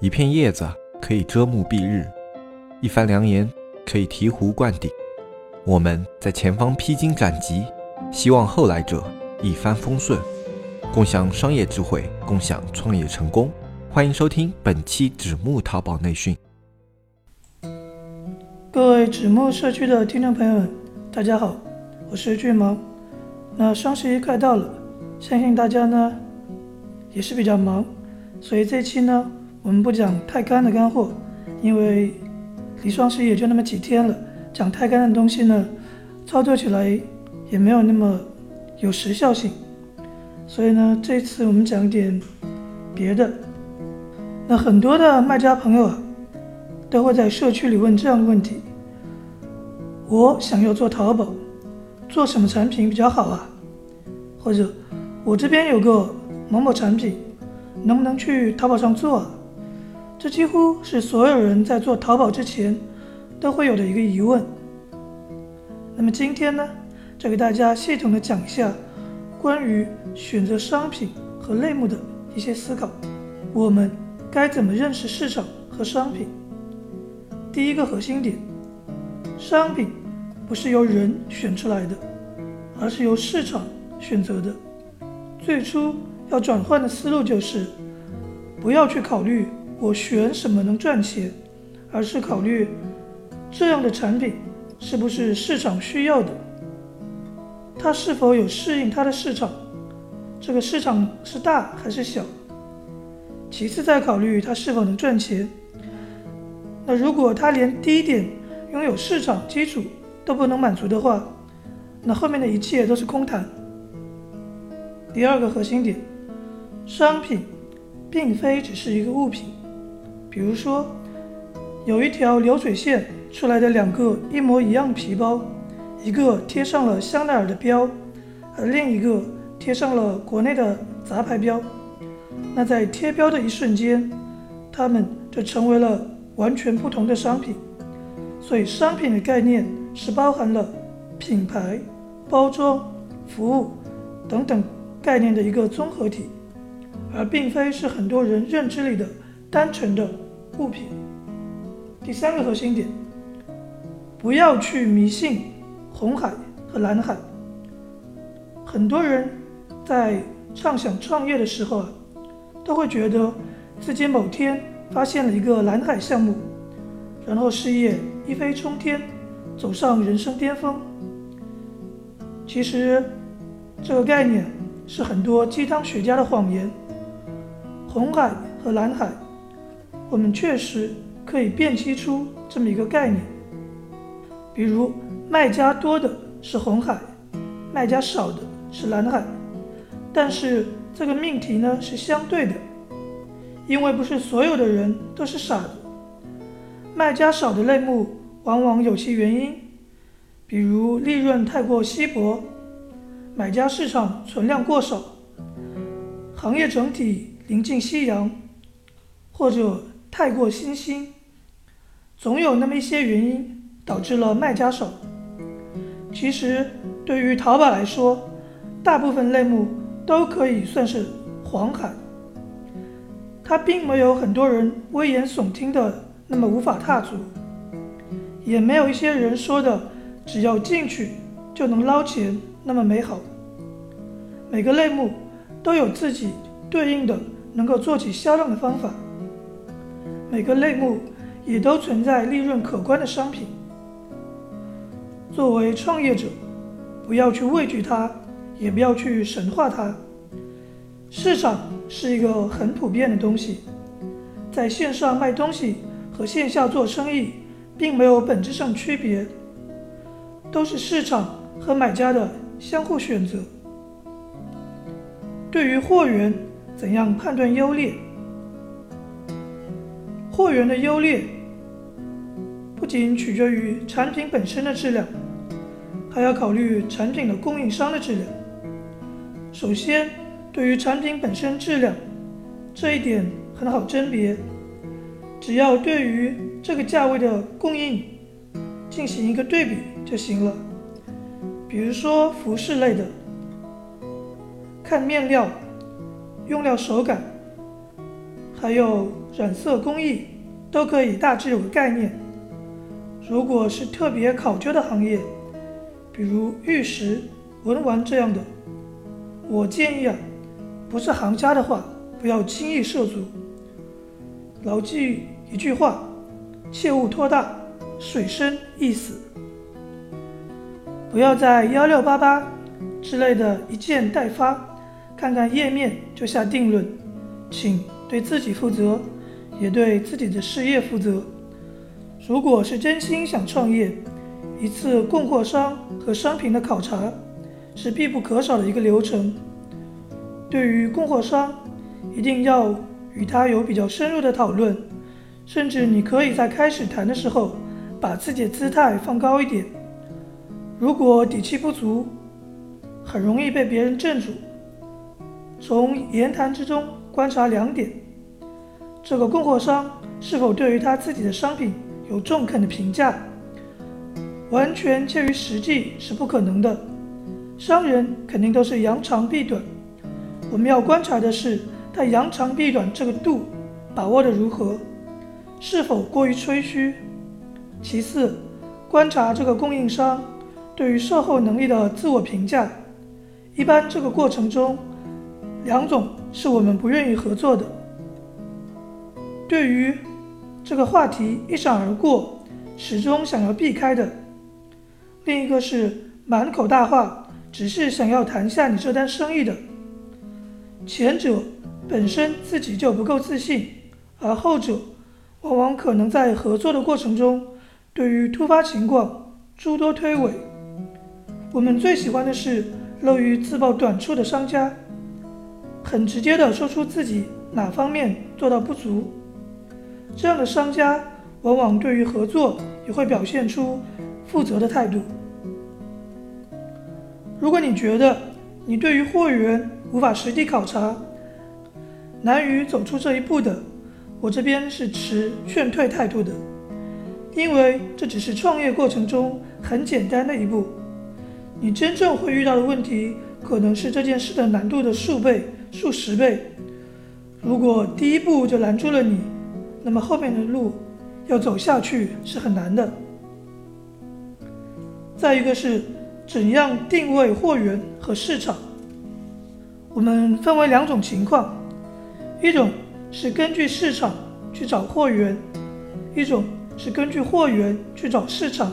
一片叶子可以遮目蔽日，一番良言可以醍醐灌顶。我们在前方披荆斩棘，希望后来者一帆风顺，共享商业智慧，共享创业成功。欢迎收听本期纸木淘宝内训。各位纸木社区的听众朋友们，大家好，我是俊萌。那双十一快到了，相信大家呢也是比较忙，所以这期呢。我们不讲太干的干货，因为离双十一也就那么几天了，讲太干的东西呢，操作起来也没有那么有时效性。所以呢，这次我们讲点别的。那很多的卖家朋友啊，都会在社区里问这样的问题：我想要做淘宝，做什么产品比较好啊？或者我这边有个某某产品，能不能去淘宝上做啊？这几乎是所有人在做淘宝之前都会有的一个疑问。那么今天呢，就给大家系统的讲一下关于选择商品和类目的一些思考。我们该怎么认识市场和商品？第一个核心点，商品不是由人选出来的，而是由市场选择的。最初要转换的思路就是，不要去考虑。我选什么能赚钱，而是考虑这样的产品是不是市场需要的，它是否有适应它的市场，这个市场是大还是小。其次再考虑它是否能赚钱。那如果它连第一点拥有市场基础都不能满足的话，那后面的一切都是空谈。第二个核心点，商品并非只是一个物品。比如说，有一条流水线出来的两个一模一样的皮包，一个贴上了香奈儿的标，而另一个贴上了国内的杂牌标。那在贴标的一瞬间，它们就成为了完全不同的商品。所以，商品的概念是包含了品牌、包装、服务等等概念的一个综合体，而并非是很多人认知里的。单纯的物品。第三个核心点，不要去迷信红海和蓝海。很多人在畅想创业的时候啊，都会觉得自己某天发现了一个蓝海项目，然后事业一飞冲天，走上人生巅峰。其实，这个概念是很多鸡汤学家的谎言。红海和蓝海。我们确实可以辨析出这么一个概念，比如卖家多的是红海，卖家少的是蓝海。但是这个命题呢是相对的，因为不是所有的人都是傻的。卖家少的类目往往有其原因，比如利润太过稀薄，买家市场存量过少，行业整体临近夕阳，或者。太过新兴，总有那么一些原因导致了卖家少。其实对于淘宝来说，大部分类目都可以算是黄海，它并没有很多人危言耸听的那么无法踏足，也没有一些人说的只要进去就能捞钱那么美好。每个类目都有自己对应的能够做起销量的方法。每个类目也都存在利润可观的商品。作为创业者，不要去畏惧它，也不要去神化它。市场是一个很普遍的东西，在线上卖东西和线下做生意并没有本质上区别，都是市场和买家的相互选择。对于货源，怎样判断优劣？货源的优劣不仅取决于产品本身的质量，还要考虑产品的供应商的质量。首先，对于产品本身质量这一点很好甄别，只要对于这个价位的供应进行一个对比就行了。比如说服饰类的，看面料、用料手感，还有。染色工艺，都可以大致有个概念。如果是特别考究的行业，比如玉石、文玩这样的，我建议啊，不是行家的话，不要轻易涉足。牢记一句话：切勿托大，水深易死。不要在幺六八八之类的一键代发，看看页面就下定论，请对自己负责，也对自己的事业负责。如果是真心想创业，一次供货商和商品的考察是必不可少的一个流程。对于供货商，一定要与他有比较深入的讨论，甚至你可以在开始谈的时候把自己的姿态放高一点。如果底气不足，很容易被别人镇住。从言谈之中观察两点：这个供货商是否对于他自己的商品有中肯的评价。完全切于实际是不可能的，商人肯定都是扬长避短。我们要观察的是他扬长避短这个度把握的如何，是否过于吹嘘。其次，观察这个供应商。对于售后能力的自我评价，一般这个过程中，两种是我们不愿意合作的。对于这个话题一闪而过，始终想要避开的；另一个是满口大话，只是想要谈下你这单生意的。前者本身自己就不够自信，而后者往往可能在合作的过程中，对于突发情况诸多推诿。我们最喜欢的是乐于自曝短处的商家，很直接的说出自己哪方面做到不足。这样的商家往往对于合作也会表现出负责的态度。如果你觉得你对于货源无法实地考察，难于走出这一步的，我这边是持劝退态度的，因为这只是创业过程中很简单的一步。你真正会遇到的问题，可能是这件事的难度的数倍、数十倍。如果第一步就拦住了你，那么后面的路要走下去是很难的。再一个是怎样定位货源和市场，我们分为两种情况：一种是根据市场去找货源，一种是根据货源去找市场。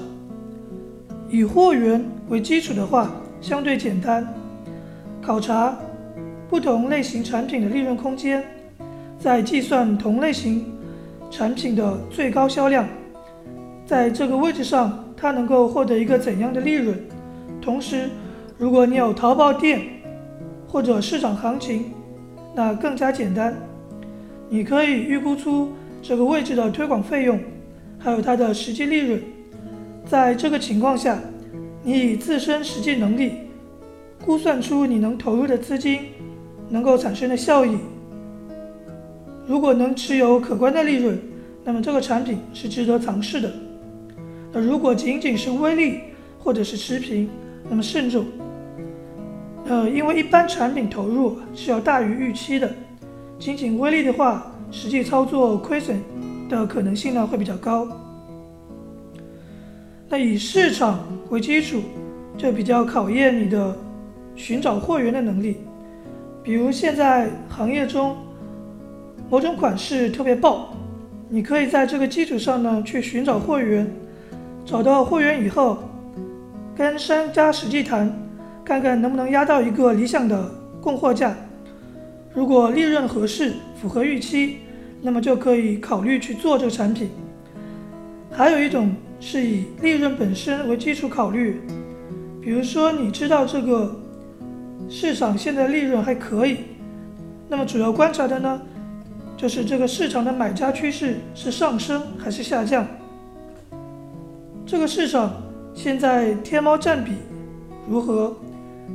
以货源为基础的话，相对简单。考察不同类型产品的利润空间，再计算同类型产品的最高销量，在这个位置上，它能够获得一个怎样的利润？同时，如果你有淘宝店或者市场行情，那更加简单，你可以预估出这个位置的推广费用，还有它的实际利润。在这个情况下，你以自身实际能力估算出你能投入的资金能够产生的效益。如果能持有可观的利润，那么这个产品是值得尝试的。那如果仅仅是微利或者是持平，那么慎重。呃，因为一般产品投入是要大于预期的，仅仅微利的话，实际操作亏损的可能性呢会比较高。那以市场为基础，就比较考验你的寻找货源的能力。比如现在行业中某种款式特别爆，你可以在这个基础上呢去寻找货源，找到货源以后，跟商家实际谈，看看能不能压到一个理想的供货价。如果利润合适，符合预期，那么就可以考虑去做这个产品。还有一种。是以利润本身为基础考虑，比如说你知道这个市场现在利润还可以，那么主要观察的呢，就是这个市场的买家趋势是上升还是下降。这个市场现在天猫占比如何？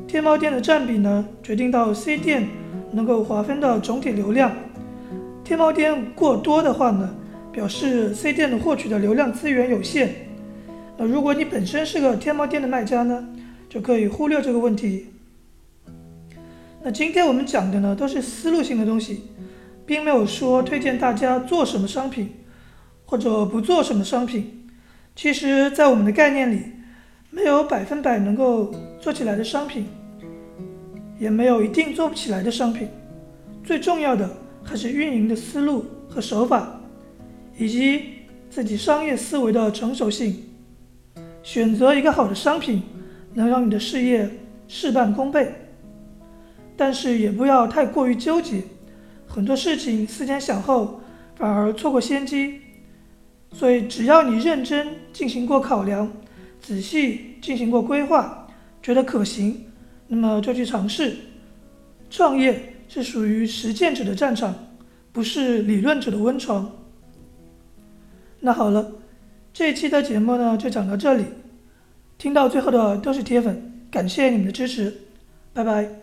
天猫店的占比呢，决定到 C 店能够划分的总体流量。天猫店过多的话呢？表示 C 店的获取的流量资源有限。那如果你本身是个天猫店的卖家呢，就可以忽略这个问题。那今天我们讲的呢都是思路性的东西，并没有说推荐大家做什么商品，或者不做什么商品。其实，在我们的概念里，没有百分百能够做起来的商品，也没有一定做不起来的商品。最重要的还是运营的思路和手法，以及自己商业思维的成熟性。选择一个好的商品，能让你的事业事半功倍。但是也不要太过于纠结，很多事情思前想后，反而错过先机。所以，只要你认真进行过考量，仔细进行过规划，觉得可行，那么就去尝试。创业是属于实践者的战场，不是理论者的温床。那好了，这一期的节目呢就讲到这里。听到最后的都是铁粉，感谢你们的支持，拜拜。